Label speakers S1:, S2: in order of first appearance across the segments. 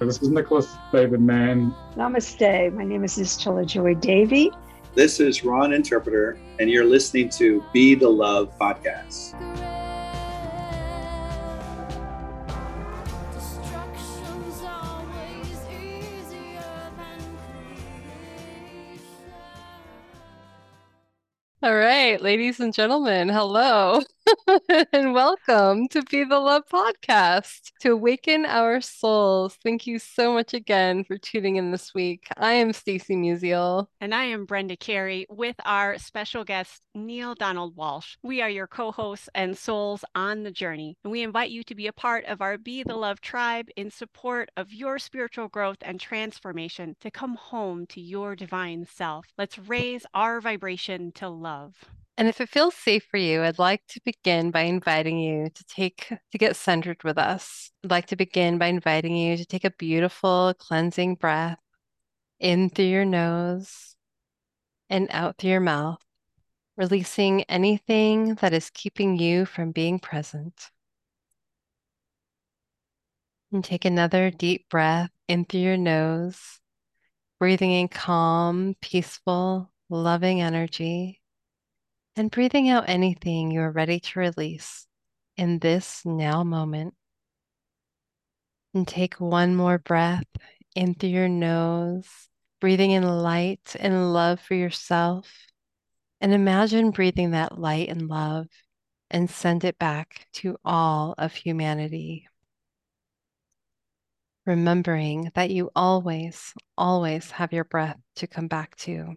S1: This is Nicholas David Mann.
S2: Namaste. My name is Istella Joy Davy.
S3: This is Ron Interpreter, and you're listening to Be the Love podcast.
S4: Destruction's always easier than creation.
S5: All right, ladies and gentlemen, hello and welcome to Be the Love podcast to awaken our souls. Thank you so much again for tuning in this week. I am Stacy Musial.
S6: And I am Brenda Carey with our special guest, Neale Donald Walsch. We are your co hosts and souls on the journey. And we invite you to be a part of our Be the Love tribe in support of your spiritual growth and transformation to come home to your divine self. Let's raise our vibration to love.
S5: And if it feels safe for you, I'd like to begin by inviting you to take to get centered with us. I'd like to begin by inviting you to take a beautiful cleansing breath in through your nose and out through your mouth, releasing anything that is keeping you from being present. And take another deep breath in through your nose, breathing in calm, peaceful, loving energy and breathing out anything you are ready to release in this now moment. And take one more breath in through your nose, breathing in light and love for yourself. And imagine breathing that light and love and send it back to all of humanity. Remembering that you always, always have your breath to come back to.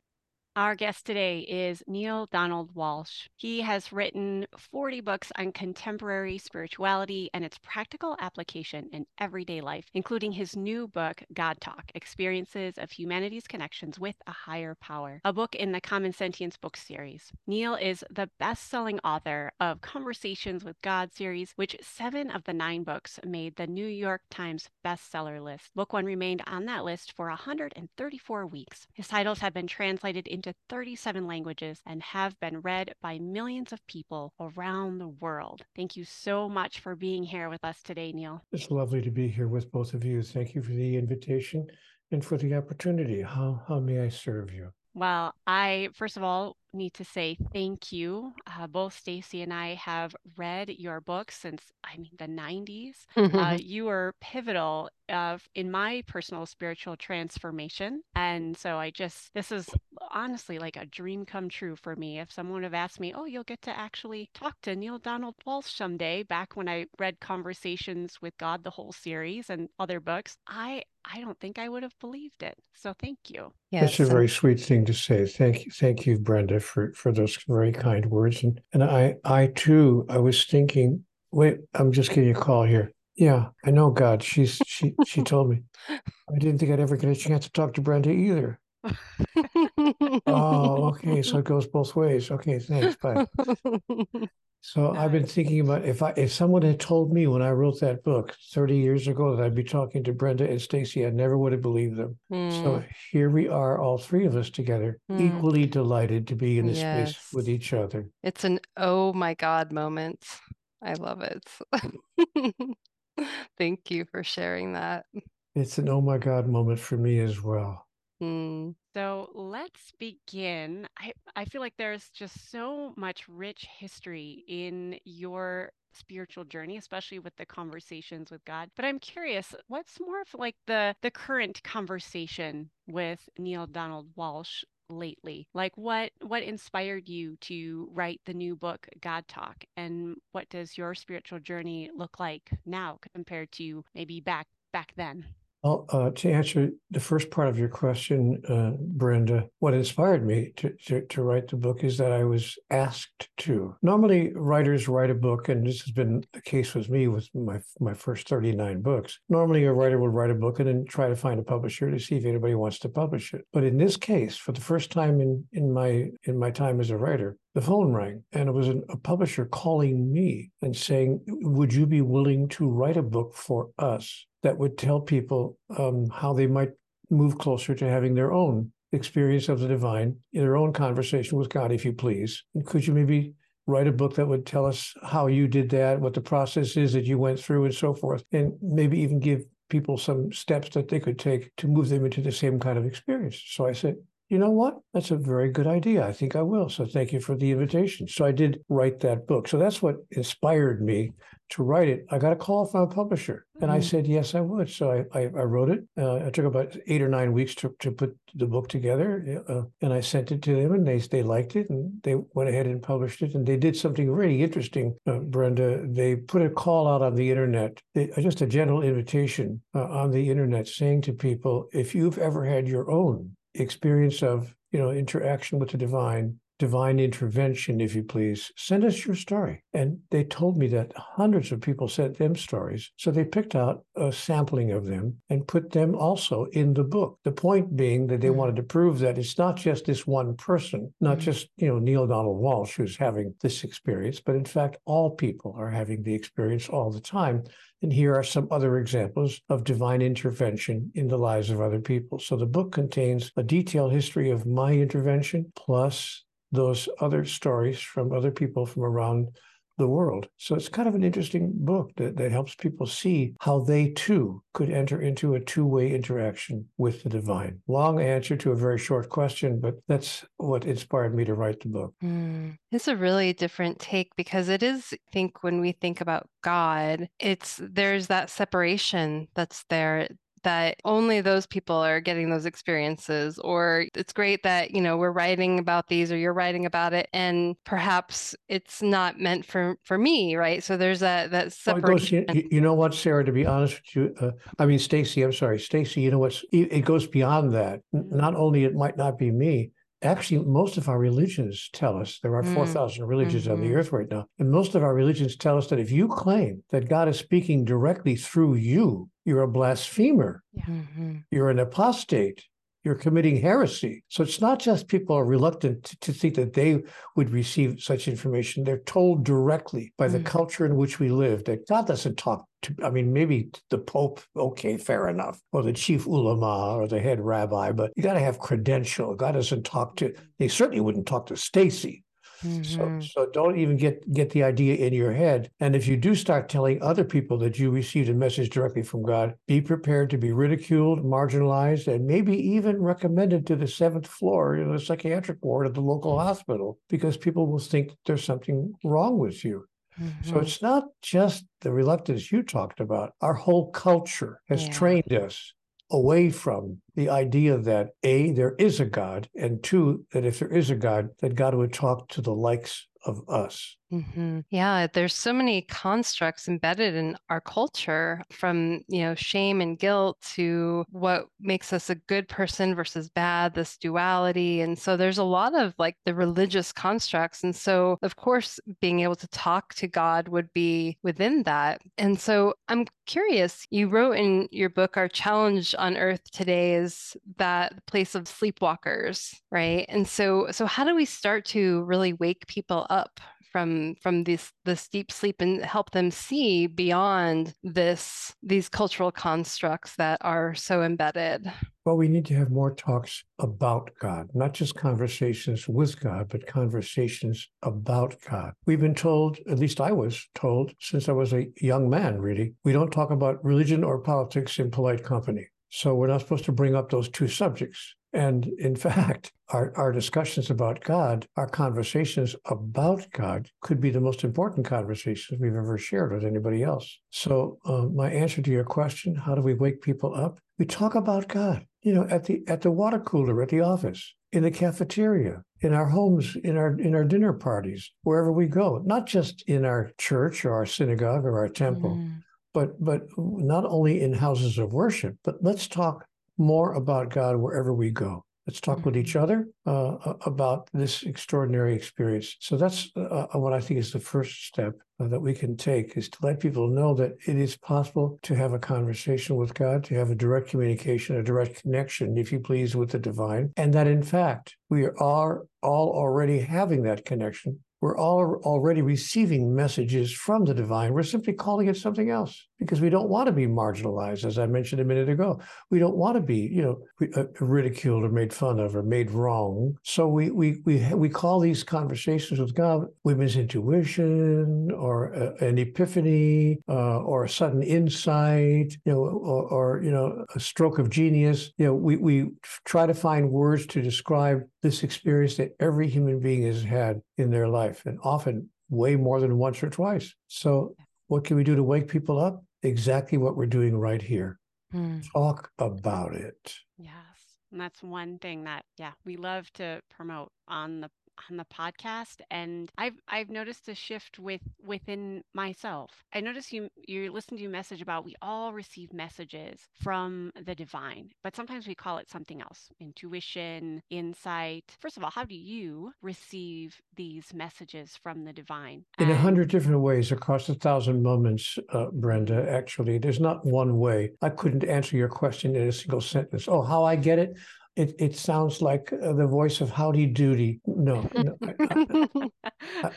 S6: Our guest today is Neale Donald Walsch. He has written 40 books on contemporary spirituality and its practical application in everyday life, including his new book, God Talk Experiences of Humanity's Connections with a Higher Power, a book in the Common Sentience book series. Neale is the best selling author of Conversations with God series, which seven of the nine books made the New York Times bestseller list. Book one remained on that list for 134 weeks. His titles have been translated into 37 languages and have been read by millions of people around the world. Thank you so much for being here with us today, Neale.
S7: It's lovely to be here with both of you. Thank you for the invitation and for the opportunity. How how may I serve you?
S6: Well, I first of all need to say thank you. Uh, both Stacy and I have read your book since I mean the 90s. Uh, you were pivotal uh, in my personal spiritual transformation, and so I just this is honestly like a dream come true for me. If someone would have asked me, "Oh, you'll get to actually talk to Neale Donald Walsch someday," back when I read Conversations with God, the whole series, and other books, I I don't think I would have believed it. So thank you.
S7: That's a very sweet thing to say. Thank you, thank you, Brenda, for for those very kind words. And and I I too I was thinking, wait, I'm just getting a call here. Yeah, I know God. She's she she told me. I didn't think I'd ever get a chance to talk to Brenda either. Oh, okay. So it goes both ways. Okay, thanks. Bye. So I've been thinking about if I if someone had told me when I wrote that book 30 years ago that I'd be talking to Brenda and Stacy, I never would have believed them. So
S5: Mm,
S7: here we are, all three of us together,
S5: Mm.
S7: equally delighted to be in this space with each other.
S5: it's an oh my God moment. I love it. Thank you for sharing that.
S7: It's an oh my God moment for me as well.
S5: Mm,
S6: So let's begin. I, I feel like there's just so much rich history in your spiritual journey, especially with the conversations with God. But I'm curious, what's more of like the the current conversation with Neale Donald Walsch lately? Like what what inspired you to write the new book God Talk and what does your spiritual journey look like now compared to maybe back back then?
S7: Well, uh, to answer the first part of your question, uh, Brenda, what inspired me to, to, to, write the book is that I was asked to. Normally, writers write a book, and this has been the case with me with my my first 39 books. Normally, a writer would write a book and then try to find a publisher to see if anybody wants to publish it. But in this case, for the first time in, in my in my time as a writer, the phone rang and it was an, a publisher calling me and saying, Would you be willing to write a book for us that would tell people um, how they might move closer to having their own experience of the divine, their own conversation with God, if you please? And could you maybe write a book that would tell us how you did that, what the process is that you went through, and so forth, and maybe even give people some steps that they could take to move them into the same kind of experience. So I said, you know what? That's a very good idea. I think I will. So thank you for the invitation. So I did write that book. So that's what inspired me to write it. I got a call from a publisher and mm-hmm. I said, yes, I would. So I, I, I wrote it. Uh, it took about eight or nine weeks to, to put the book together. Uh, and I sent it to them and they, they liked it and they went ahead and published it. And they did something really interesting, uh, Brenda. They put a call out on the internet, they, just a general invitation uh, on the internet saying to people, if you've ever had your own experience of you know interaction with the divine divine intervention if you please send us your story and they told me that hundreds of people sent them stories so they picked out a sampling of them and put them also in the book the point being that they mm-hmm. wanted to prove that it's not just this one person not mm-hmm. just you know Neale Donald Walsch who's having this experience but in fact all people are having the experience all the time and here are some other examples of divine intervention in the lives of other people. So the book contains a detailed history of my intervention plus those other stories from other people from around the world. So it's kind of an interesting book that, that helps people see how they too could enter into a two way interaction with the divine. Long answer to a very short question, but that's what inspired me to write the book.
S5: Mm. It's a really different take because it is, I think, when we think about God, it's there's that separation that's there that only those people are getting those experiences or it's great that you know we're writing about these or you're writing about it and perhaps it's not meant for for me right? So there's that that separation.
S7: Goes, you, you, know what sarah to be honest with you uh, i mean stacy i'm sorry stacy you know what's it goes beyond that. Not only it might not be me actually most of our religions tell us there are 4000 mm. religions mm-hmm. on the mm-hmm. earth right now and most of our religions tell us that if you claim that god is speaking directly through you you're a blasphemer yeah. mm-hmm. you're an apostate you're committing heresy. So it's not just people are reluctant to, to think that they would receive such information. They're told directly by the mm. culture in which we live that God doesn't talk to, I mean, maybe the Pope, okay, fair enough, or the chief ulama or the head rabbi, but you got to have credential. God doesn't talk to, they certainly wouldn't talk to Stacy. Mm-hmm. So, so don't even get get the idea in your head. And if you do start telling other people that you received a message directly from God, be prepared to be ridiculed, marginalized, and maybe even recommended to the seventh floor in the psychiatric ward at the local hospital because people will think there's something wrong with you. Mm-hmm. So it's not just the reluctance you talked about. Our whole culture has yeah. trained us away from the idea that A, there is a God, and two, that if there is a God, that God would talk to the likes of us.
S5: Mm-hmm. Yeah, there's so many constructs embedded in our culture from, you know, shame and guilt to what makes us a good person versus bad, this duality. And so there's a lot of like the religious constructs. And so, of course, being able to talk to God would be within that. And so I'm curious, you wrote in your book, Our Challenge on Earth Today is that place of sleepwalkers, right? And so, so how do we start to really wake people up from from this this deep sleep and help them see beyond this these cultural constructs that are so embedded?
S7: Well we need to have more talks about god not just conversations with god but conversations about god. We've been told at least i was told since i was a young man really we don't talk about religion or politics in polite company so we're not supposed to bring up those two subjects and in fact, our, our discussions about God, our conversations about God could be the most important conversations we've ever shared with anybody else. So uh, my answer to your question, how do we wake people up? We talk about God, you know, at the at the water cooler at the office. in the cafeteria, in our homes, in our in our dinner parties, wherever we go, not just in our church or our synagogue or our temple,
S5: Mm.
S7: But but not only in houses of worship, but let's talk more about God wherever we go. Let's talk with each other uh, about this extraordinary experience. So that's uh, what I think is the first step uh, that we can take is to let people know that it is possible to have a conversation with God, to have a direct communication, a direct connection, if you please, with the divine, and that in fact we are all already having that connection we're all already receiving messages from the divine. We're simply calling it something else because we don't want to be marginalized, as I mentioned a minute ago. We don't want to be, you know, uh, ridiculed or made fun of or made wrong. So we we we we call these conversations with God women's intuition or uh, an epiphany uh, or a sudden insight, you know, or, or you know, a stroke of genius. You know, we we try to find words to describe this experience that every human being has had in their life, and often way more than once or twice. So, what can we do to wake people up? Exactly what we're doing right here.
S5: Mm.
S7: Talk about it.
S6: Yes. And that's one thing that, yeah, we love to promote on the on the podcast and I've I've noticed a shift with within myself. I notice you you listen to your message about we all receive messages from the divine, but sometimes we call it something else. Intuition, insight. First of all, how do you receive these messages from the divine?
S7: In a hundred different ways across a thousand moments, uh, Brenda, actually, there's not one way. I couldn't answer your question in a single sentence. Oh, how I get it? It, it sounds like uh, the voice of Howdy Doody. No, no. I- I-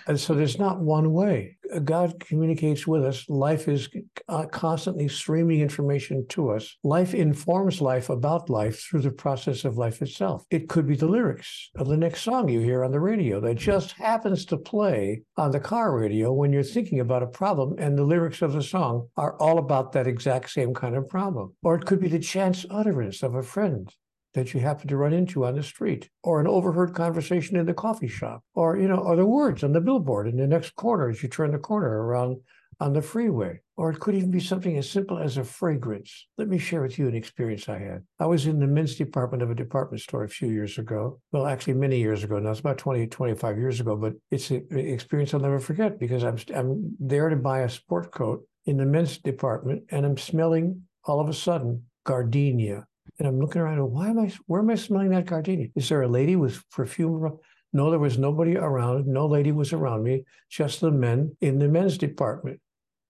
S7: Uh, so there's not one way. God communicates with us. Life is uh, constantly streaming information to us. Life informs life about life through the process of life itself. It could be the lyrics of the next song you hear on the radio that just happens to play on the car radio when you're thinking about a problem, and the lyrics of the song are all about that exact same kind of problem. Or it could be the chance utterance of a friend that you happen to run into on the street, or an overheard conversation in the coffee shop, or you know, or the words on the billboard in the next corner as you turn the corner around on the freeway. Or it could even be something as simple as a fragrance. Let me share with you an experience I had. I was in the men's department of a department store a few years ago. Well, actually, many years ago now. It's about 20, 25 years ago, but it's an experience I'll never forget because I'm, I'm there to buy a sport coat in the men's department and I'm smelling all of a sudden gardenia. And I'm looking around, why am I, where am I smelling that gardenia? Is there a lady with perfume? No, there was nobody around. No lady was around me, just the men in the men's department.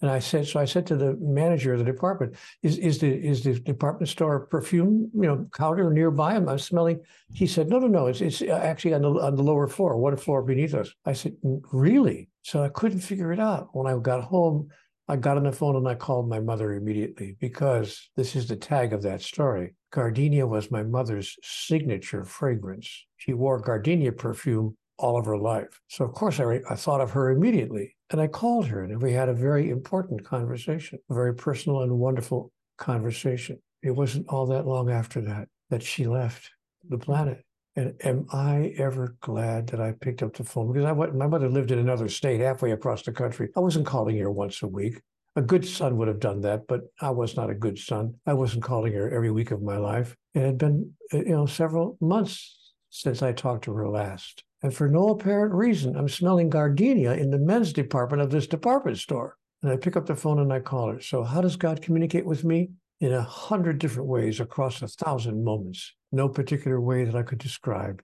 S7: And I said, so I said to the manager of the department, is, is the is the department store perfume, you know, counter nearby? I'm, I'm smelling. He said, no, no, no, it's it's actually on the on the lower floor, one floor beneath us. I said, really? So I couldn't figure it out. When I got home, I got on the phone and I called my mother immediately because this is the tag of that story. Gardenia was my mother's signature fragrance. She wore gardenia perfume all of her life. So, of course, I, I thought of her immediately. And I called her and we had a very important conversation, a very personal and wonderful conversation. It wasn't all that long after that that she left the planet. And am I ever glad that I picked up the phone? Because I my mother lived in another state halfway across the country. I wasn't calling her once a week. A good son would have done that, but I was not a good son. I wasn't calling her every week of my life. It had been, uh, you know, several months since I talked to her last. And for no apparent reason, I'm smelling gardenia in the men's department of this department store. And I pick up the phone and I call her. So, how does God communicate with me? In a hundred different ways across a thousand moments. No particular way that I could describe.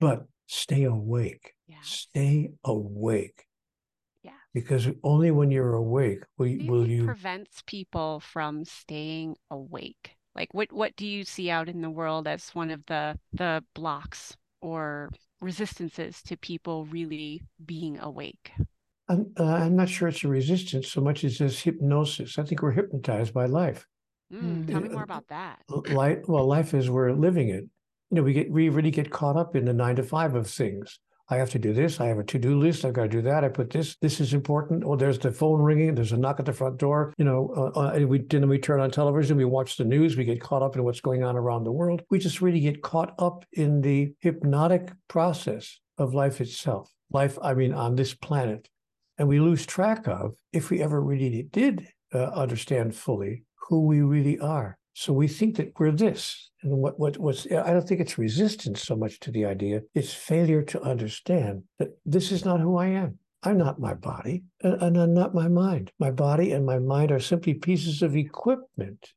S7: But stay awake.
S6: Yeah.
S7: Stay awake.
S6: Yeah.
S7: Because only when you're awake will,
S6: you
S7: will you
S6: prevents people from staying awake? Like what what do you see out in the world as one of the the blocks or resistances to people really being awake?
S7: I'm, uh, I'm not sure it's a resistance so much as this hypnosis. I think we're hypnotized by life.
S6: Mm, tell me more about that.
S7: Life, well, life is we're living it. You know, we get we really get caught up in the nine to five of things. I have to do this. I have a to-do list. I've got to do that. I put this. This is important. Oh, there's the phone ringing. There's a knock at the front door. You know, uh, uh, and we then we turn on television. We watch the news. We get caught up in what's going on around the world. We just really get caught up in the hypnotic process of life itself. Life, I mean, on this planet, and we lose track of if we ever really did uh, understand fully who we really are. So we think that we're this. And what, what what's I don't think it's resistance so much to the idea, it's failure to understand that this is not who I am. I'm not my body and, and I'm not my mind. My body and my mind are simply pieces of equipment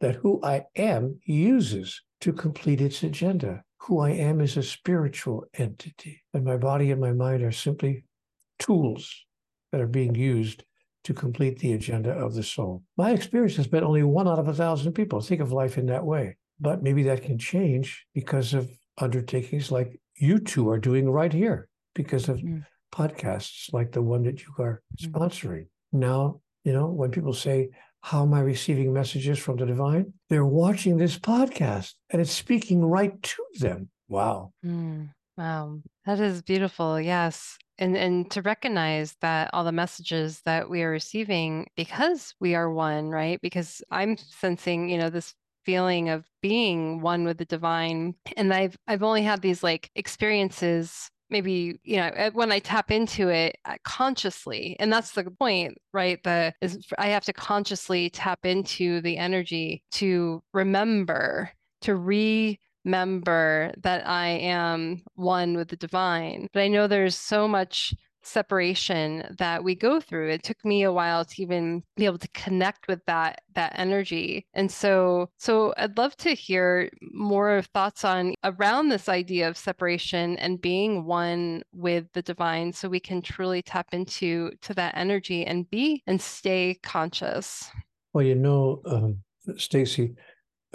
S7: that who I am uses to complete its agenda. Who I am is a spiritual entity, and my body and my mind are simply tools that are being used to complete the agenda of the soul. My experience has been only one out of a thousand people think of life in that way. But maybe that can change because of undertakings like you two are doing right here, because of mm. podcasts like the one that you are mm. sponsoring. Mm. Now, you know, when people say, How am I receiving messages from the divine? They're watching this podcast and it's speaking right to them. Wow.
S5: Mm. Wow. That is beautiful. Yes and and to recognize that all the messages that we are receiving because we are one right? Because i'm sensing you know this feeling of being one with the divine and i've i've only had these like experiences maybe you know when i tap into it uh, consciously and that's the point right? The is i have to consciously tap into the energy to remember to re member that I am one with the divine. But I know there's so much separation that we go through. It took me a while to even be able to connect with that that energy. And so so i'd love to hear more thoughts on around this idea of separation and being one with the divine so we can truly tap into to that energy and be and stay conscious.
S7: Well you know um, stacy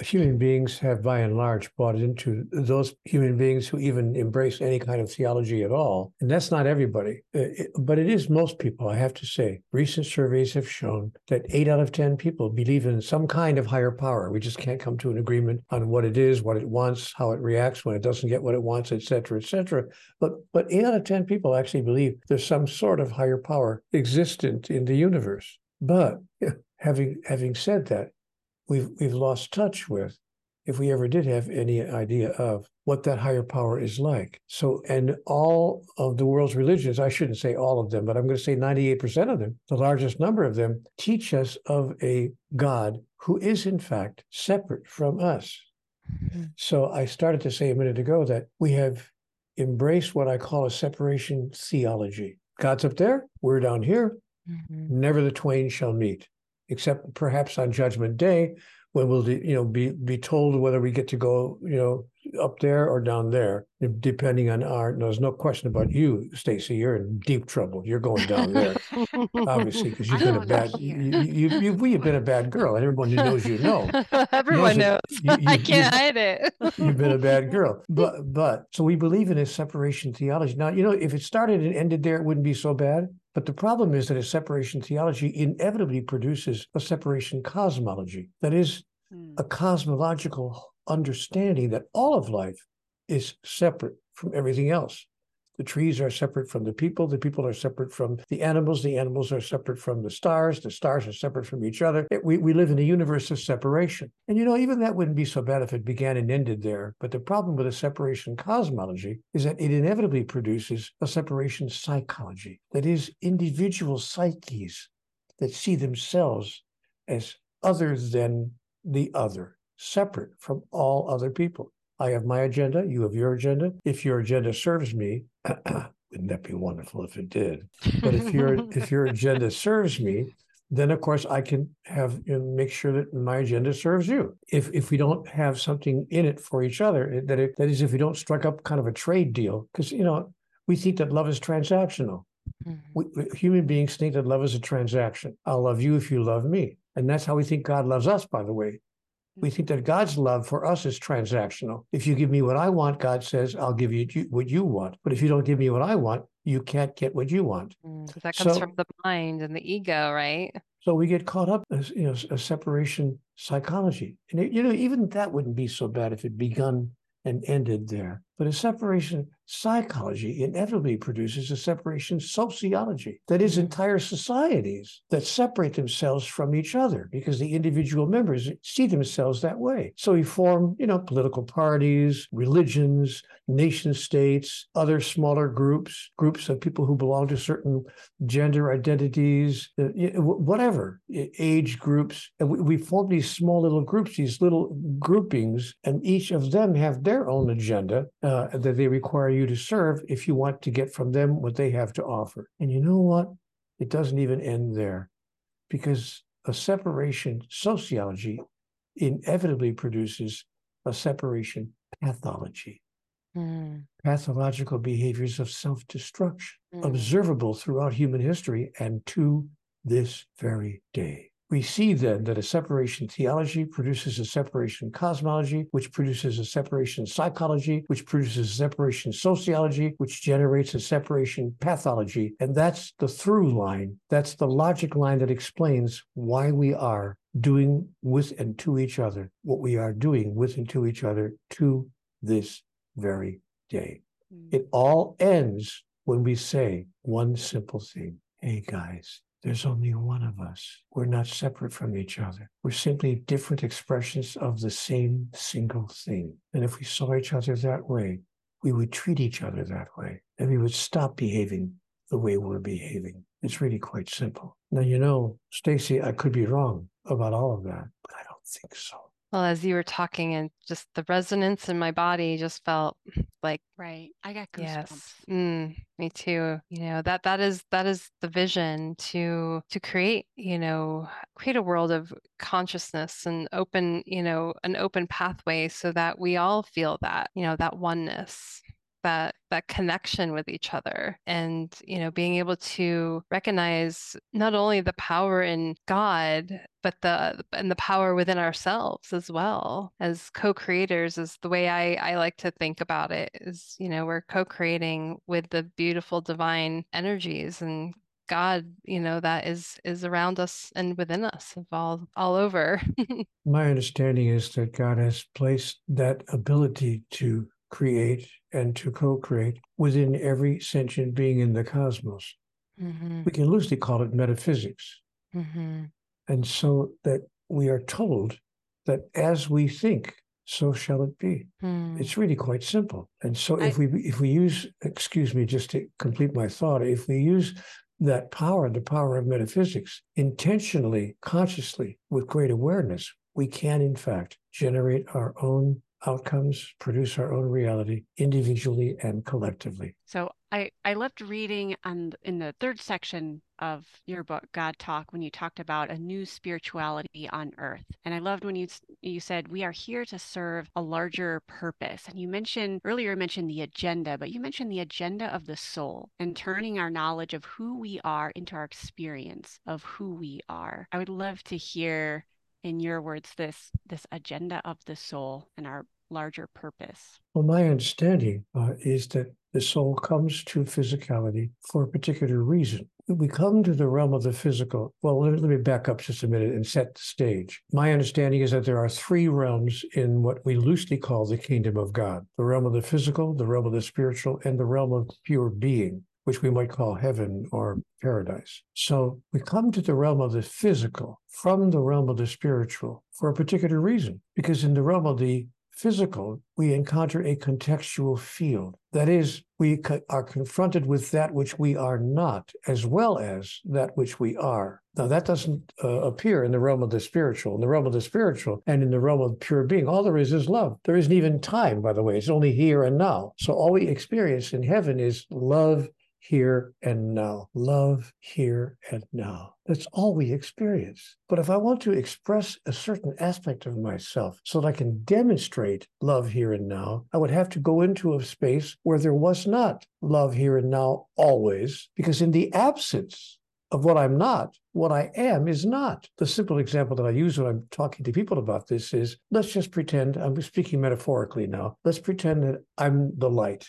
S7: human beings have by and large bought into those human beings who even embrace any kind of theology at all. And that's not everybody, uh, but it is most people, I have to say. Recent surveys have shown that eight out of 10 people believe in some kind of higher power. We just can't come to an agreement on what it is, what it wants, how it reacts when it doesn't get what it wants, et cetera, et cetera. But, but eight out of 10 people actually believe there's some sort of higher power existent in the universe. But having having said that, we've we've lost touch with if we ever did have any idea of what that higher power is like. So, and all of the world's religions, I shouldn't say all of them, but I'm going to say 98% of them, the largest number of them, teach us of a God who is, in fact, separate from us. Mm-hmm. So, I started to say a minute ago that we have embraced what I call a separation theology. God's up there, we're down here, mm-hmm. never the twain shall meet except perhaps on Judgment Day, when we'll you know be be told whether we get to go you know up there or down there, depending on our. No, there's no question about you, Stacy. You're in deep trouble. You're going down there, obviously, because you've been oh, a bad. You, you, you, you've been a bad girl, and everyone who knows you know.
S5: Everyone knows. knows. You, I can't hide it.
S7: you've been a bad girl, but but so we believe in a separation theology. Now you know if it started and ended there, it wouldn't be so bad. But the problem is that a separation theology inevitably produces a separation cosmology. That is, hmm. a cosmological understanding that all of life is separate from everything else. The trees are separate from the people. The people are separate from the animals. The animals are separate from the stars. The stars are separate from each other. We, we live in a universe of separation. And you know, even that wouldn't be so bad if it began and ended there. But the problem with a separation cosmology is that it inevitably produces a separation psychology that is, individual psyches that see themselves as other than the other, separate from all other people. I have my agenda, you have your agenda. If your agenda serves me, wouldn't that be wonderful if it did? But if your if your agenda serves me, then of course I can have you know, make sure that my agenda serves you. If if we don't have something in it for each other, that it, that is if we don't strike up kind of a trade deal, because you know we think that love is transactional. Mm-hmm. We, human beings think that love is a transaction. I'll love you if you love me, and that's how we think God loves us. By the way, we think that God's love for us is transactional. If you give me what I want, God says, I'll give you what you want. But if you don't give me what I want, you can't get what you want.
S5: Mm, that comes so, from the mind and the ego, right?
S7: So we get caught up as you know a separation psychology, and it, you know even that wouldn't be so bad if it begun and ended there. But a separation psychology inevitably produces a separation sociology. That is, entire societies that separate themselves from each other because the individual members see themselves that way. So we form, you know, political parties, religions, nation states, other smaller groups, groups of people who belong to certain gender identities, uh, whatever, age groups. And we, we form these small little groups, these little groupings, and each of them have their own agenda uh, that they require you to serve if you want to get from them what they have to offer. And you know what? It doesn't even end there because a separation sociology inevitably produces a separation pathology. Mm. Pathological behaviors of self destruction, mm. observable throughout human history and to this very day. We see then that a separation theology produces a separation cosmology, which produces a separation psychology, which produces a separation sociology, which generates a separation pathology. And that's the through line. That's the logic line that explains why we are doing with and to each other what we are doing with and to each other to this very day. Mm. It all ends when we say one simple thing Hey, guys, there's only one of us. We're not separate from each other. We're simply different expressions of the same single thing. And if we saw each other that way, we would treat each other that way and we would stop behaving the way we're behaving. It's really quite simple. Now, you know, Stacy, I could be wrong about all of that, but I don't think so.
S5: Well, as you were talking and just the resonance in my body just felt like
S6: right. I got goosebumps.
S5: Yes. Mm, me too. You know, that that is that is the vision to to create, you know, create a world of consciousness and open, you know, an open pathway so that we all feel that, you know, that oneness that that connection with each other and you know being able to recognize not only the power in god but the and the power within ourselves as well as co-creators is the way i i like to think about it is you know we're co-creating with the beautiful divine energies and God, you know, that is is around us and within us, all all over.
S7: My understanding is that God has placed that ability to create and to co create within every sentient being in the cosmos. Mm-hmm. We can loosely call it metaphysics. Mm-hmm. And so that we are told that as we think, so shall it be. Mm. It's really quite simple. And so if I... we if we use, excuse me, just to complete my thought, if we use that power, the power of metaphysics, intentionally, consciously, with great awareness, we can in fact generate our own outcomes, produce our own reality individually and collectively.
S6: So I, I loved reading on in the third section of your book, God Talk, when you talked about a new spirituality on earth. And I loved when you you said we are here to serve a larger purpose. And you mentioned earlier mentioned the agenda, but you mentioned the agenda of the soul and turning our knowledge of who we are into our experience of who we are. I would love to hear in your words this this agenda of the soul and our larger purpose?
S7: Well my understanding uh, is that the soul comes to physicality for a particular reason. We come to the realm of the physical well let, let me back up just a minute and set the stage. My understanding is that there are three realms in what we loosely call the kingdom of god the realm of the physical the realm of the spiritual and the realm of pure being which we might call heaven or paradise. So we come to the realm of the physical from the realm of the spiritual for a particular reason, because in the realm of the physical, we encounter a contextual field. That is, we co- are confronted with that which we are not, as well as that which we are. Now, that doesn't uh, appear in the realm of the spiritual. In the realm of the spiritual and in the realm of pure being, all there is is love. There isn't even time, by the way. It's only here and now. So all we experience in heaven is love here and now. Love here and now. That's all we experience. But if I want to express a certain aspect of myself so that I can demonstrate love here and now, I would have to go into a space where there was not love here and now always, because in the absence of what I'm not, what I am is not. The simple example that I use when I'm talking to people about this is let's just pretend, I'm speaking metaphorically now, let's pretend that I'm the light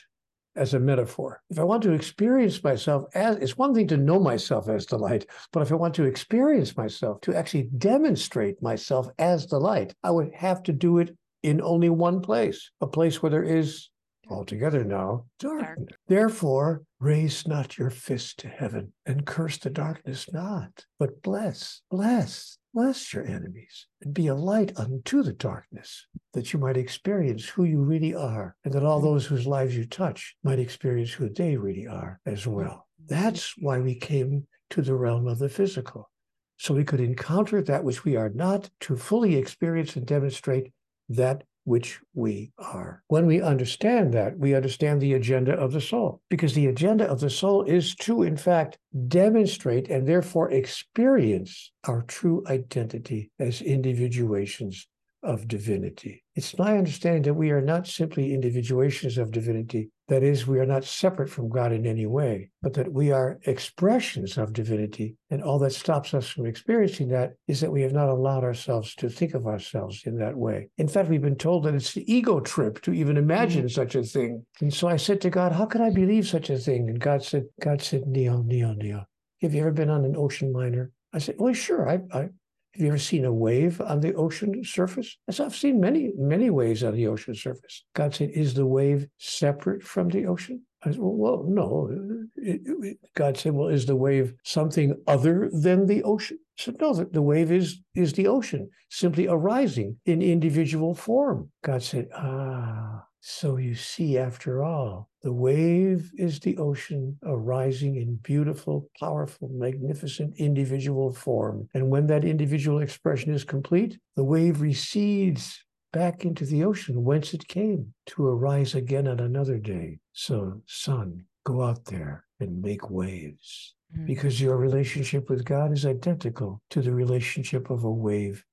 S7: as a metaphor. If I want to experience myself as, it's one thing to know myself as the light, but if I want to experience myself, to actually demonstrate myself as the light, I would have to do it in only one place, a place where there is altogether now darkness. Therefore, raise not your fist to heaven and curse the darkness not, but bless, bless, bless your enemies and be a light unto the darkness, that you might experience who you really are, and that all those whose lives you touch might experience who they really are as well. That's why we came to the realm of the physical. So we could encounter that which we are not to fully experience and demonstrate that which we are. When we understand that, we understand the agenda of the soul, because the agenda of the soul is to, in fact, demonstrate and therefore experience our true identity as individuations of divinity. It's my understanding that we are not simply individuations of divinity. That is, we are not separate from God in any way, but that we are expressions of divinity. And all that stops us from experiencing that is that we have not allowed ourselves to think of ourselves in that way. In fact, we've been told that it's the ego trip to even imagine mm-hmm. such a thing. And so I said to God, How can I believe such a thing? And God said, God said, Neale, Neale, Neale, have you ever been on an ocean liner? I said, Well, sure. I, I, have you ever seen a wave on the ocean surface? As I've seen many, many waves on the ocean surface. God said, Is the wave separate from the ocean? I said, Well, no. It, it, God said, Well, is the wave something other than the ocean? I said, No, the, the wave is, is the ocean, simply arising in individual form. God said, Ah, so you see, after all, the wave is the ocean arising in beautiful, powerful, magnificent individual form. And when that individual expression is complete, the wave recedes back into the ocean whence it came to arise again on another day. So, son, go out there and make waves mm-hmm. because your relationship with God is identical to the relationship of a wave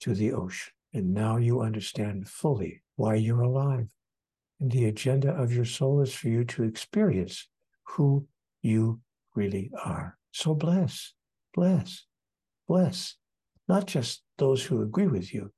S7: to the ocean. And now you understand fully why you're alive. And the agenda of your soul is for you to experience who you really are. So bless, bless, bless, not just those who agree with you,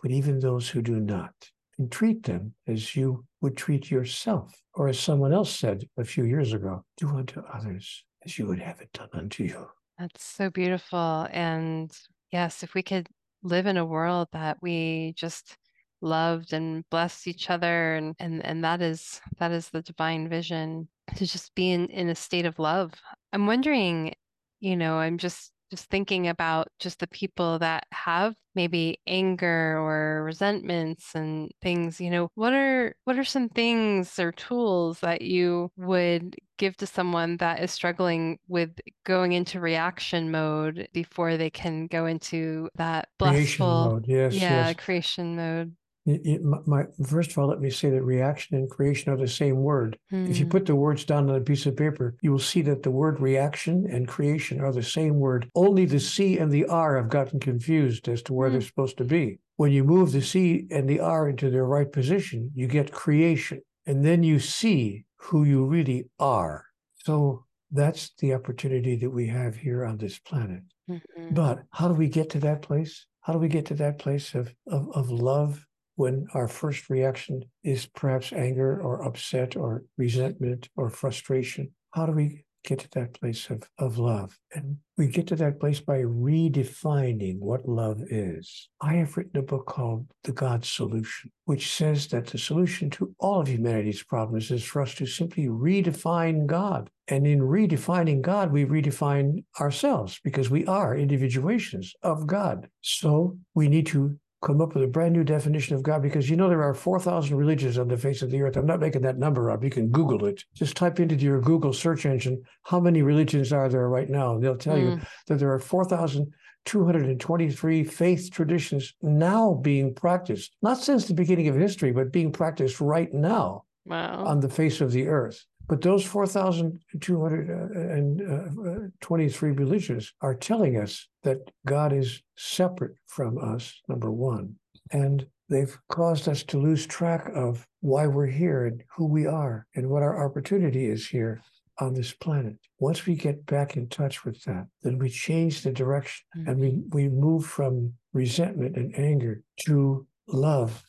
S7: but even those who do not. And treat them as you would treat yourself. Or as someone else said a few years ago, do unto others as you would have it done unto you.
S5: That's so beautiful. And yes, if we could live in a world that we just loved and blessed each other and and and that is that is the divine vision to just be in in a state of love i'm wondering you know i'm just just thinking about just the people that have maybe anger or resentments and things you know what are what are some things or tools that you would give to someone that is struggling with going into reaction mode before they can go into that blissful
S7: yes
S5: yeah
S7: yes.
S5: creation mode
S7: it, my, first of all, let me say that reaction and creation are the same word. Mm. If you hmm. put the words down on a piece of paper, you will see that the word reaction and creation are the same word. Only the C and the R have gotten confused as to where mm. they're supposed to be. When you move the C and the R into their right position, you get creation. And then you see who you really are. So that's the opportunity that we have here on this planet. Mm-hmm. But how do we get to that place? How do we get to that place of, of, of love when our first reaction is perhaps anger or upset or resentment or frustration. How do we get to that place of, of love? And we get to that place by redefining what love is. I have written a book called The God Solution, which says that the solution to all of humanity's problems is for us to simply redefine God. And in redefining God, we redefine ourselves because we are individuations of God. So we need to come up with a brand new definition of God because you know there are 4,000 religions on the face of the earth. I'm not making that number up. You can Google it. Just type into your Google search engine how many religions are there right now. And they'll tell mm. you that there are 4,223 faith traditions now being practiced, not since the beginning of history, but being practiced right now
S5: wow.
S7: on the face of the earth. But those 4,223 religions are telling us that God is separate from us, number one. And they've caused us to lose track of why we're here and who we are and what our opportunity is here on this planet. Once we get back in touch with that, then we change the direction mm-hmm. and we, we move from resentment and anger to love,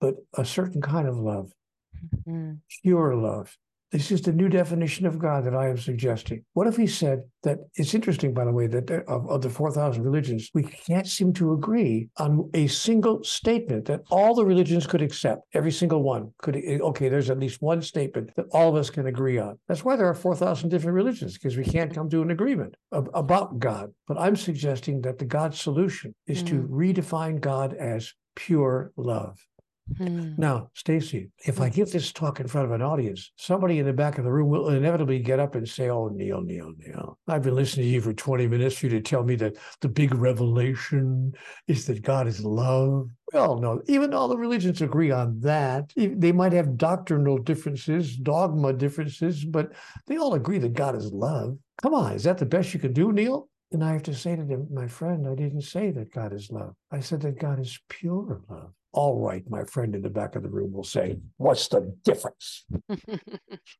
S7: but a certain kind of love, mm-hmm. pure love, This is the new definition of God that I am suggesting. What if he said that it's interesting, by the way, that of, of the 4,000 religions, we can't seem to agree on a single statement that all the religions could accept. Every single one could, eh, okay, there's at least one statement that all of us can agree on. That's why there are 4,000 different religions, because we can't come to an agreement ab- about God. But I'm suggesting that the God solution is to redefine God as pure love.
S5: Hmm.
S7: Now, Stacy, if I give this talk in front of an audience, somebody in the back of the room will inevitably get up and say, Oh, Neale, Neale, Neale, I've been listening to you for 20 minutes for you to tell me that the big revelation is that God is love. We all know, even all the religions agree on that. They might have doctrinal differences, dogma differences, but they all agree that God is love. Come on, is that the best you can do, Neale? And I have to say to them, my friend, I didn't say that God is love. I said that God is pure love. All right, my friend in the back of the room will say, What's the difference?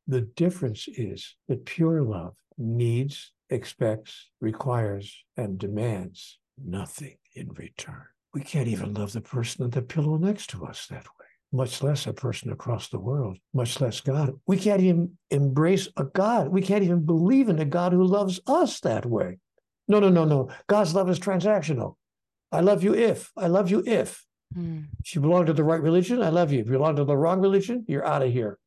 S7: The difference is that pure love needs, expects, requires, and demands nothing in return. We can't even love the person at the pillow next to us that way, much less a person across the world, much less God. We can't even embrace a God. We can't even believe in a God who loves us that way. No, no, no, no. God's love is transactional. I love you if, I love you if.
S5: Hmm.
S7: If you belong to the right religion, I love you. If you belong to the wrong religion, you're out of here.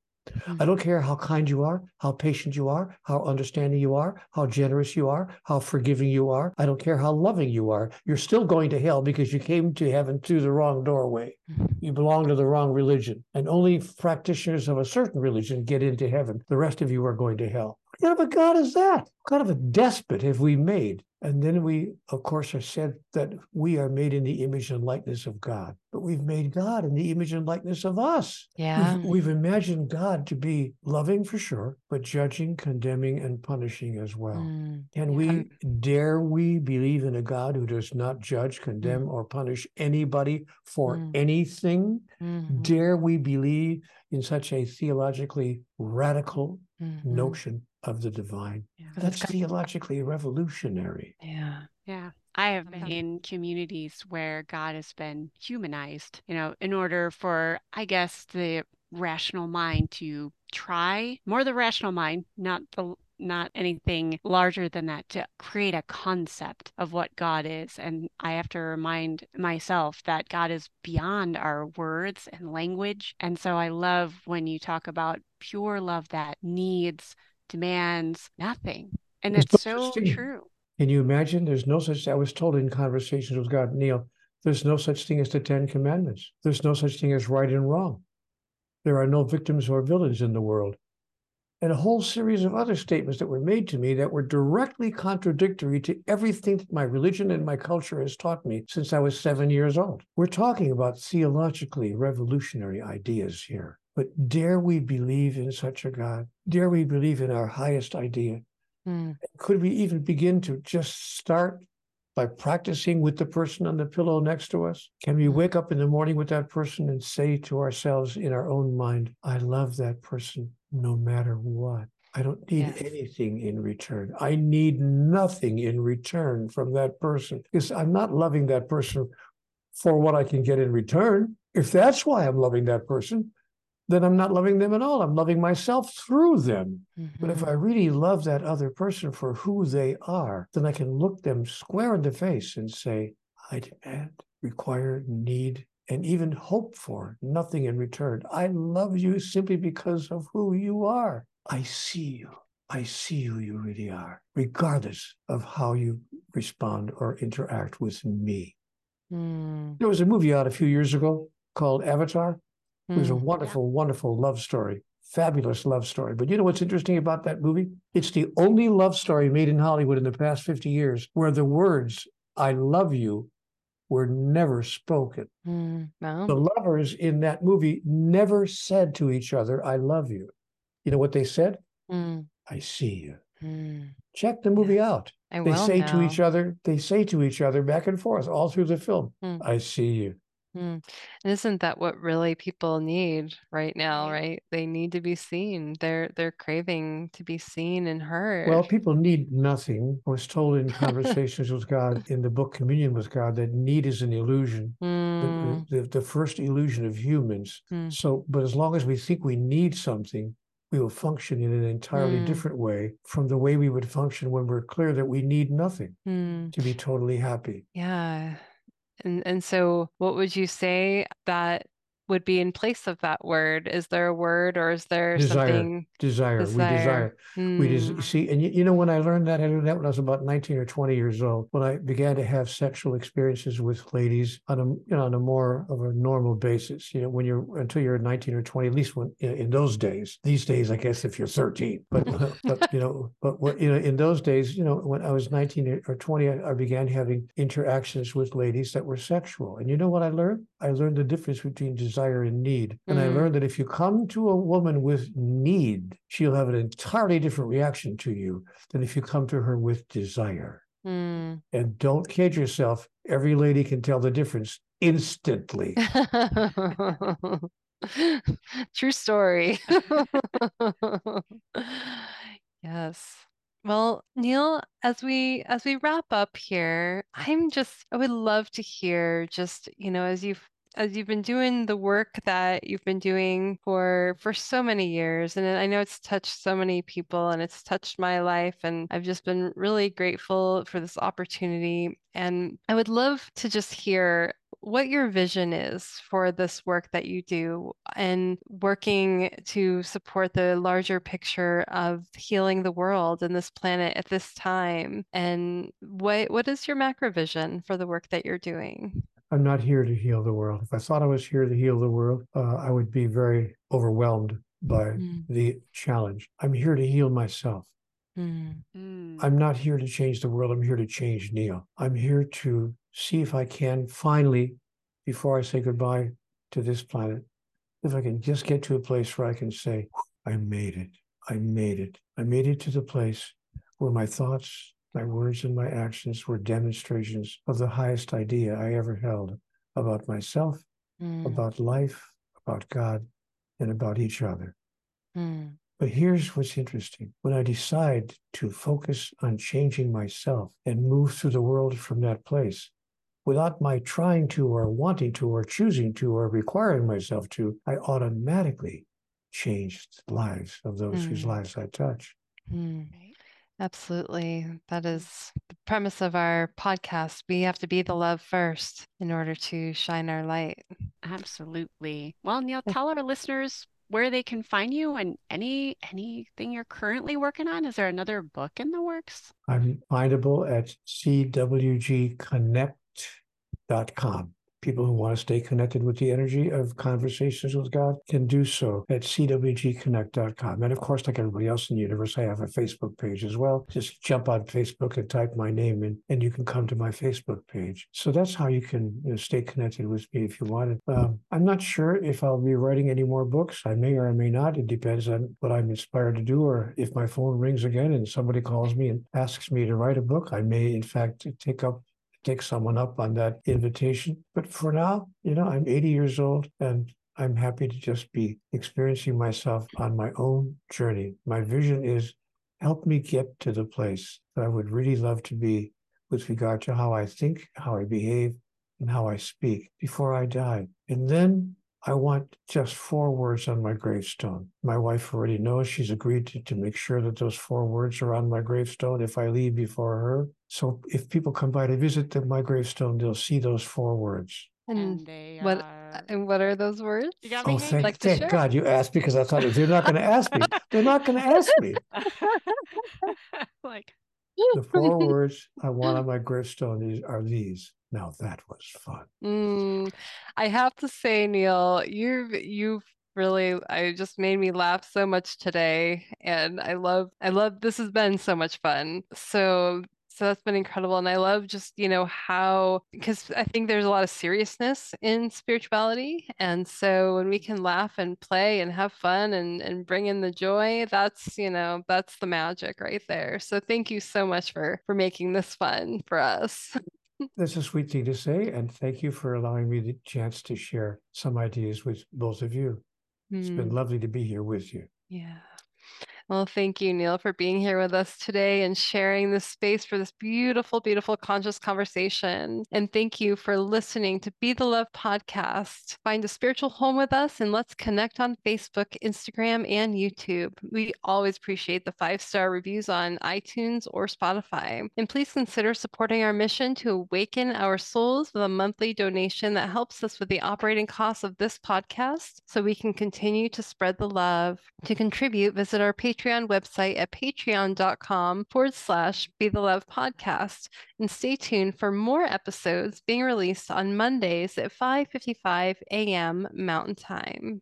S7: I don't care how kind you are, how patient you are, how understanding you are, how generous you are, how forgiving you are. I don't care how loving you are. You're still going to hell because you came to heaven through the wrong doorway. You belong to the wrong religion. And only practitioners of a certain religion get into heaven. The rest of you are going to hell. What kind of a God is that? What kind of a despot have we made? And then we, of course, are said that we are made in the image and likeness of God. But we've made God in the image and likeness of us.
S5: Yeah.
S7: We've, we've imagined God to be loving for sure, but judging, condemning, and punishing as well.
S5: Hmm.
S7: Can
S5: Yeah.
S7: we dare we believe in a God who does not judge, condemn, or punish anybody for
S5: Mm.
S7: anything?
S5: Mhm.
S7: Dare we believe in such a theologically radical
S5: Mhm.
S7: notion of the divine?
S6: Yeah.
S7: That's theologically revolutionary.
S5: Yeah.
S6: Yeah. I have been in communities where God has been humanized, you know, in order for, I guess, the rational mind to try more the rational mind, not the not anything larger than that to create a concept of what God is. And I have to remind myself that God is beyond our words and language. And so I love when you talk about pure love that needs, demands nothing. And
S7: There's
S6: it's so true.
S7: Can you imagine? There's no such, I was told in conversations with God, Neale, there's no such thing as the Ten Commandments. There's no such thing as right and wrong. There are no victims or villains in the world. And a whole series of other statements that were made to me that were directly contradictory to everything that my religion and my culture has taught me since I was seven years old. We're talking about theologically revolutionary ideas here. But dare we believe in such a God? Dare we believe in our highest idea?
S5: Hmm.
S7: could we even begin to just start by practicing with the person on the pillow next to us? Can we wake up in the morning with that person and say to ourselves in our own mind, I love that person no matter what? I don't need
S5: Yes.
S7: anything in return. I need nothing in return from that person because I'm not loving that person for what I can get in return. If that's why I'm loving that person, then I'm not loving them at all. I'm loving myself through them. But if
S5: Mhm.
S7: I really love that other person for who they are, then I can look them square in the face and say, I demand, require, need, and even hope for nothing in return. I love you simply because of who you are. I see you. I see who you really are, regardless of how you respond or interact with me.
S5: Hmm.
S7: There was a movie out a few years ago called Avatar. It was a
S5: Hmm.
S7: wonderful, wonderful love story, fabulous love story. But you know what's interesting about that movie? It's the only love story made in Hollywood in the past 50 years where the words, I love you, were never spoken.
S5: Hmm. No.
S7: The lovers in that movie never said to each other, I love you. You know what they said?
S5: Hmm.
S7: I see you.
S5: Hmm.
S7: Check the movie
S5: Yes.
S7: out.
S5: I
S7: They
S5: will
S7: say to each other, they say to each other back and forth all through the film,
S5: Hmm.
S7: I see you.
S5: Hmm. And isn't that what really people need right now,
S6: Right.
S5: They need to be seen. They're they're craving to be seen and heard.
S7: Well, people need nothing. I was told in conversations with God in the book Communion with God that need is an illusion, the,
S5: Hmm.
S7: the, the, the first illusion of humans.
S5: Hmm.
S7: So, but as long as we think we need something, we will function in an entirely
S5: Mm.
S7: different way from the way we would function when we're clear that we need nothing
S5: Mm.
S7: to be totally happy.
S5: Yeah. And and so what would you say that would be in place of that word? Is there a word or is there
S7: Desire.
S5: something
S7: Desire. desire. We
S5: Desire.
S7: desire. We
S5: Mm.
S7: just see, and you, you know, when I learned that, I learned that when I was about 19 or 20 years old, when I began to have sexual experiences with ladies on a, you know, on a more of a normal basis, you know, when you're, until you're 19 or 20, at least when, in, in those days, these days, I guess if you're 13, but, but, you know, but what, you know, in those days, you know, when I was 19 or 20, I, I began having interactions with ladies that were sexual. And you know what I learned? I learned the difference between desire and need. And I
S5: Mm.
S7: learned that if you come to a woman with need, she'll have an entirely different reaction to you than if you come to her with desire.
S5: Mm.
S7: And don't kid yourself, every lady can tell the difference instantly.
S5: True story. Yes. Well, Neale, as we as we wrap up here, I'm just I would love to hear just, you know, as you've as you've been doing the work that you've been doing for for so many years, and I know it's touched so many people and it's touched my life, and I've just been really grateful for this opportunity. And I would love to just hear what your vision is for this work that you do and working to support the larger picture of healing the world and this planet at this time. And what what is your macro vision for the work that you're doing?
S7: I'm not here to heal the world. If I thought I was here to heal the world, uh, I would be very overwhelmed by
S5: Mm,
S7: the challenge. I'm here to heal myself.
S5: mm,
S6: Mm.
S7: I'm not here to change the world. I'm here to change Neale. I'm here to see if I can finally, before I say goodbye to this planet, if I can just get to a place where I can say, I made it. I made it. I made it to the place where my thoughts, my words, and my actions were demonstrations of the highest idea I ever held about myself,
S5: mm,
S7: about life, about God, and about each other.
S5: mm,
S7: But here's what's interesting. When I decide to focus on changing myself and move through the world from that place, without my trying to or wanting to or choosing to or requiring myself to, I automatically change the lives of those whose
S5: Mm.
S7: lives I touch.
S5: mm.
S6: Right.
S5: Absolutely. That is the premise of our podcast. We have to be the love first in order to shine our light.
S6: Absolutely. Well, Neale, tell our listeners where they can find you and any anything you're currently working on. Is there another book in the works?
S7: I'm findable at cwgconnect.com. People who want to stay connected with the energy of conversations with God can do so at cwgconnect.com. And of course, like everybody else in the universe, I have a Facebook page as well. Just jump on Facebook and type my name in, and you can come to my Facebook page. So that's how you can you know, stay connected with me if you want. Um, I'm not sure if I'll be writing any more books. I may or I may not. It depends on what I'm inspired to do, or if my phone rings again and somebody calls me and asks me to write a book, I may, in fact, take up take someone up on that invitation. But for now, you know, I'm 80 years old and I'm happy to just be experiencing myself on my own journey. My vision is help me get to the place that I would really love to be with regard to how I think, how I behave, and how I speak before I die. And then I want just four words on my gravestone. My wife already knows she's agreed to, to make sure that those four words are on my gravestone if I leave before her. So if people come by to visit the, my gravestone, they'll see those four words.
S5: And
S6: And they
S5: what
S6: are
S5: and what are those words?
S6: You got me,
S7: Oh, thank,
S5: Like
S7: thank? God you asked because I thought if they're not going to ask me, they're not going to ask me.
S6: like
S7: The four words I want on my gravestone are these. Now that was fun.
S5: Mm, I have to say, Neale, you've you've really I just made me laugh so much today, and I love I love this has been so much fun. So so that's been incredible, and I love just you know how because I think there's a lot of seriousness in spirituality, and so when we can laugh and play and have fun and and bring in the joy, that's you know that's the magic right there. So thank you so much for for making this fun for us.
S7: That's a sweet thing to say. And thank you for allowing me the chance to share some ideas with both of you. It's been
S5: Mm.
S7: lovely to be here with you.
S5: Yeah. Well, thank you, Neale, for being here with us today and sharing this space for this beautiful, beautiful conscious conversation. And thank you for listening to Be the Love podcast. Find a spiritual home with us and let's connect on Facebook, Instagram, and YouTube. We always appreciate the five star reviews on iTunes or Spotify. And please consider supporting our mission to awaken our souls with a monthly donation that helps us with the operating costs of this podcast so we can continue to spread the love. To contribute, visit our Patreon website at patreon.com forward slash be the love podcast and stay tuned for more episodes being released on Mondays at 5:55 a.m. Mountain Time.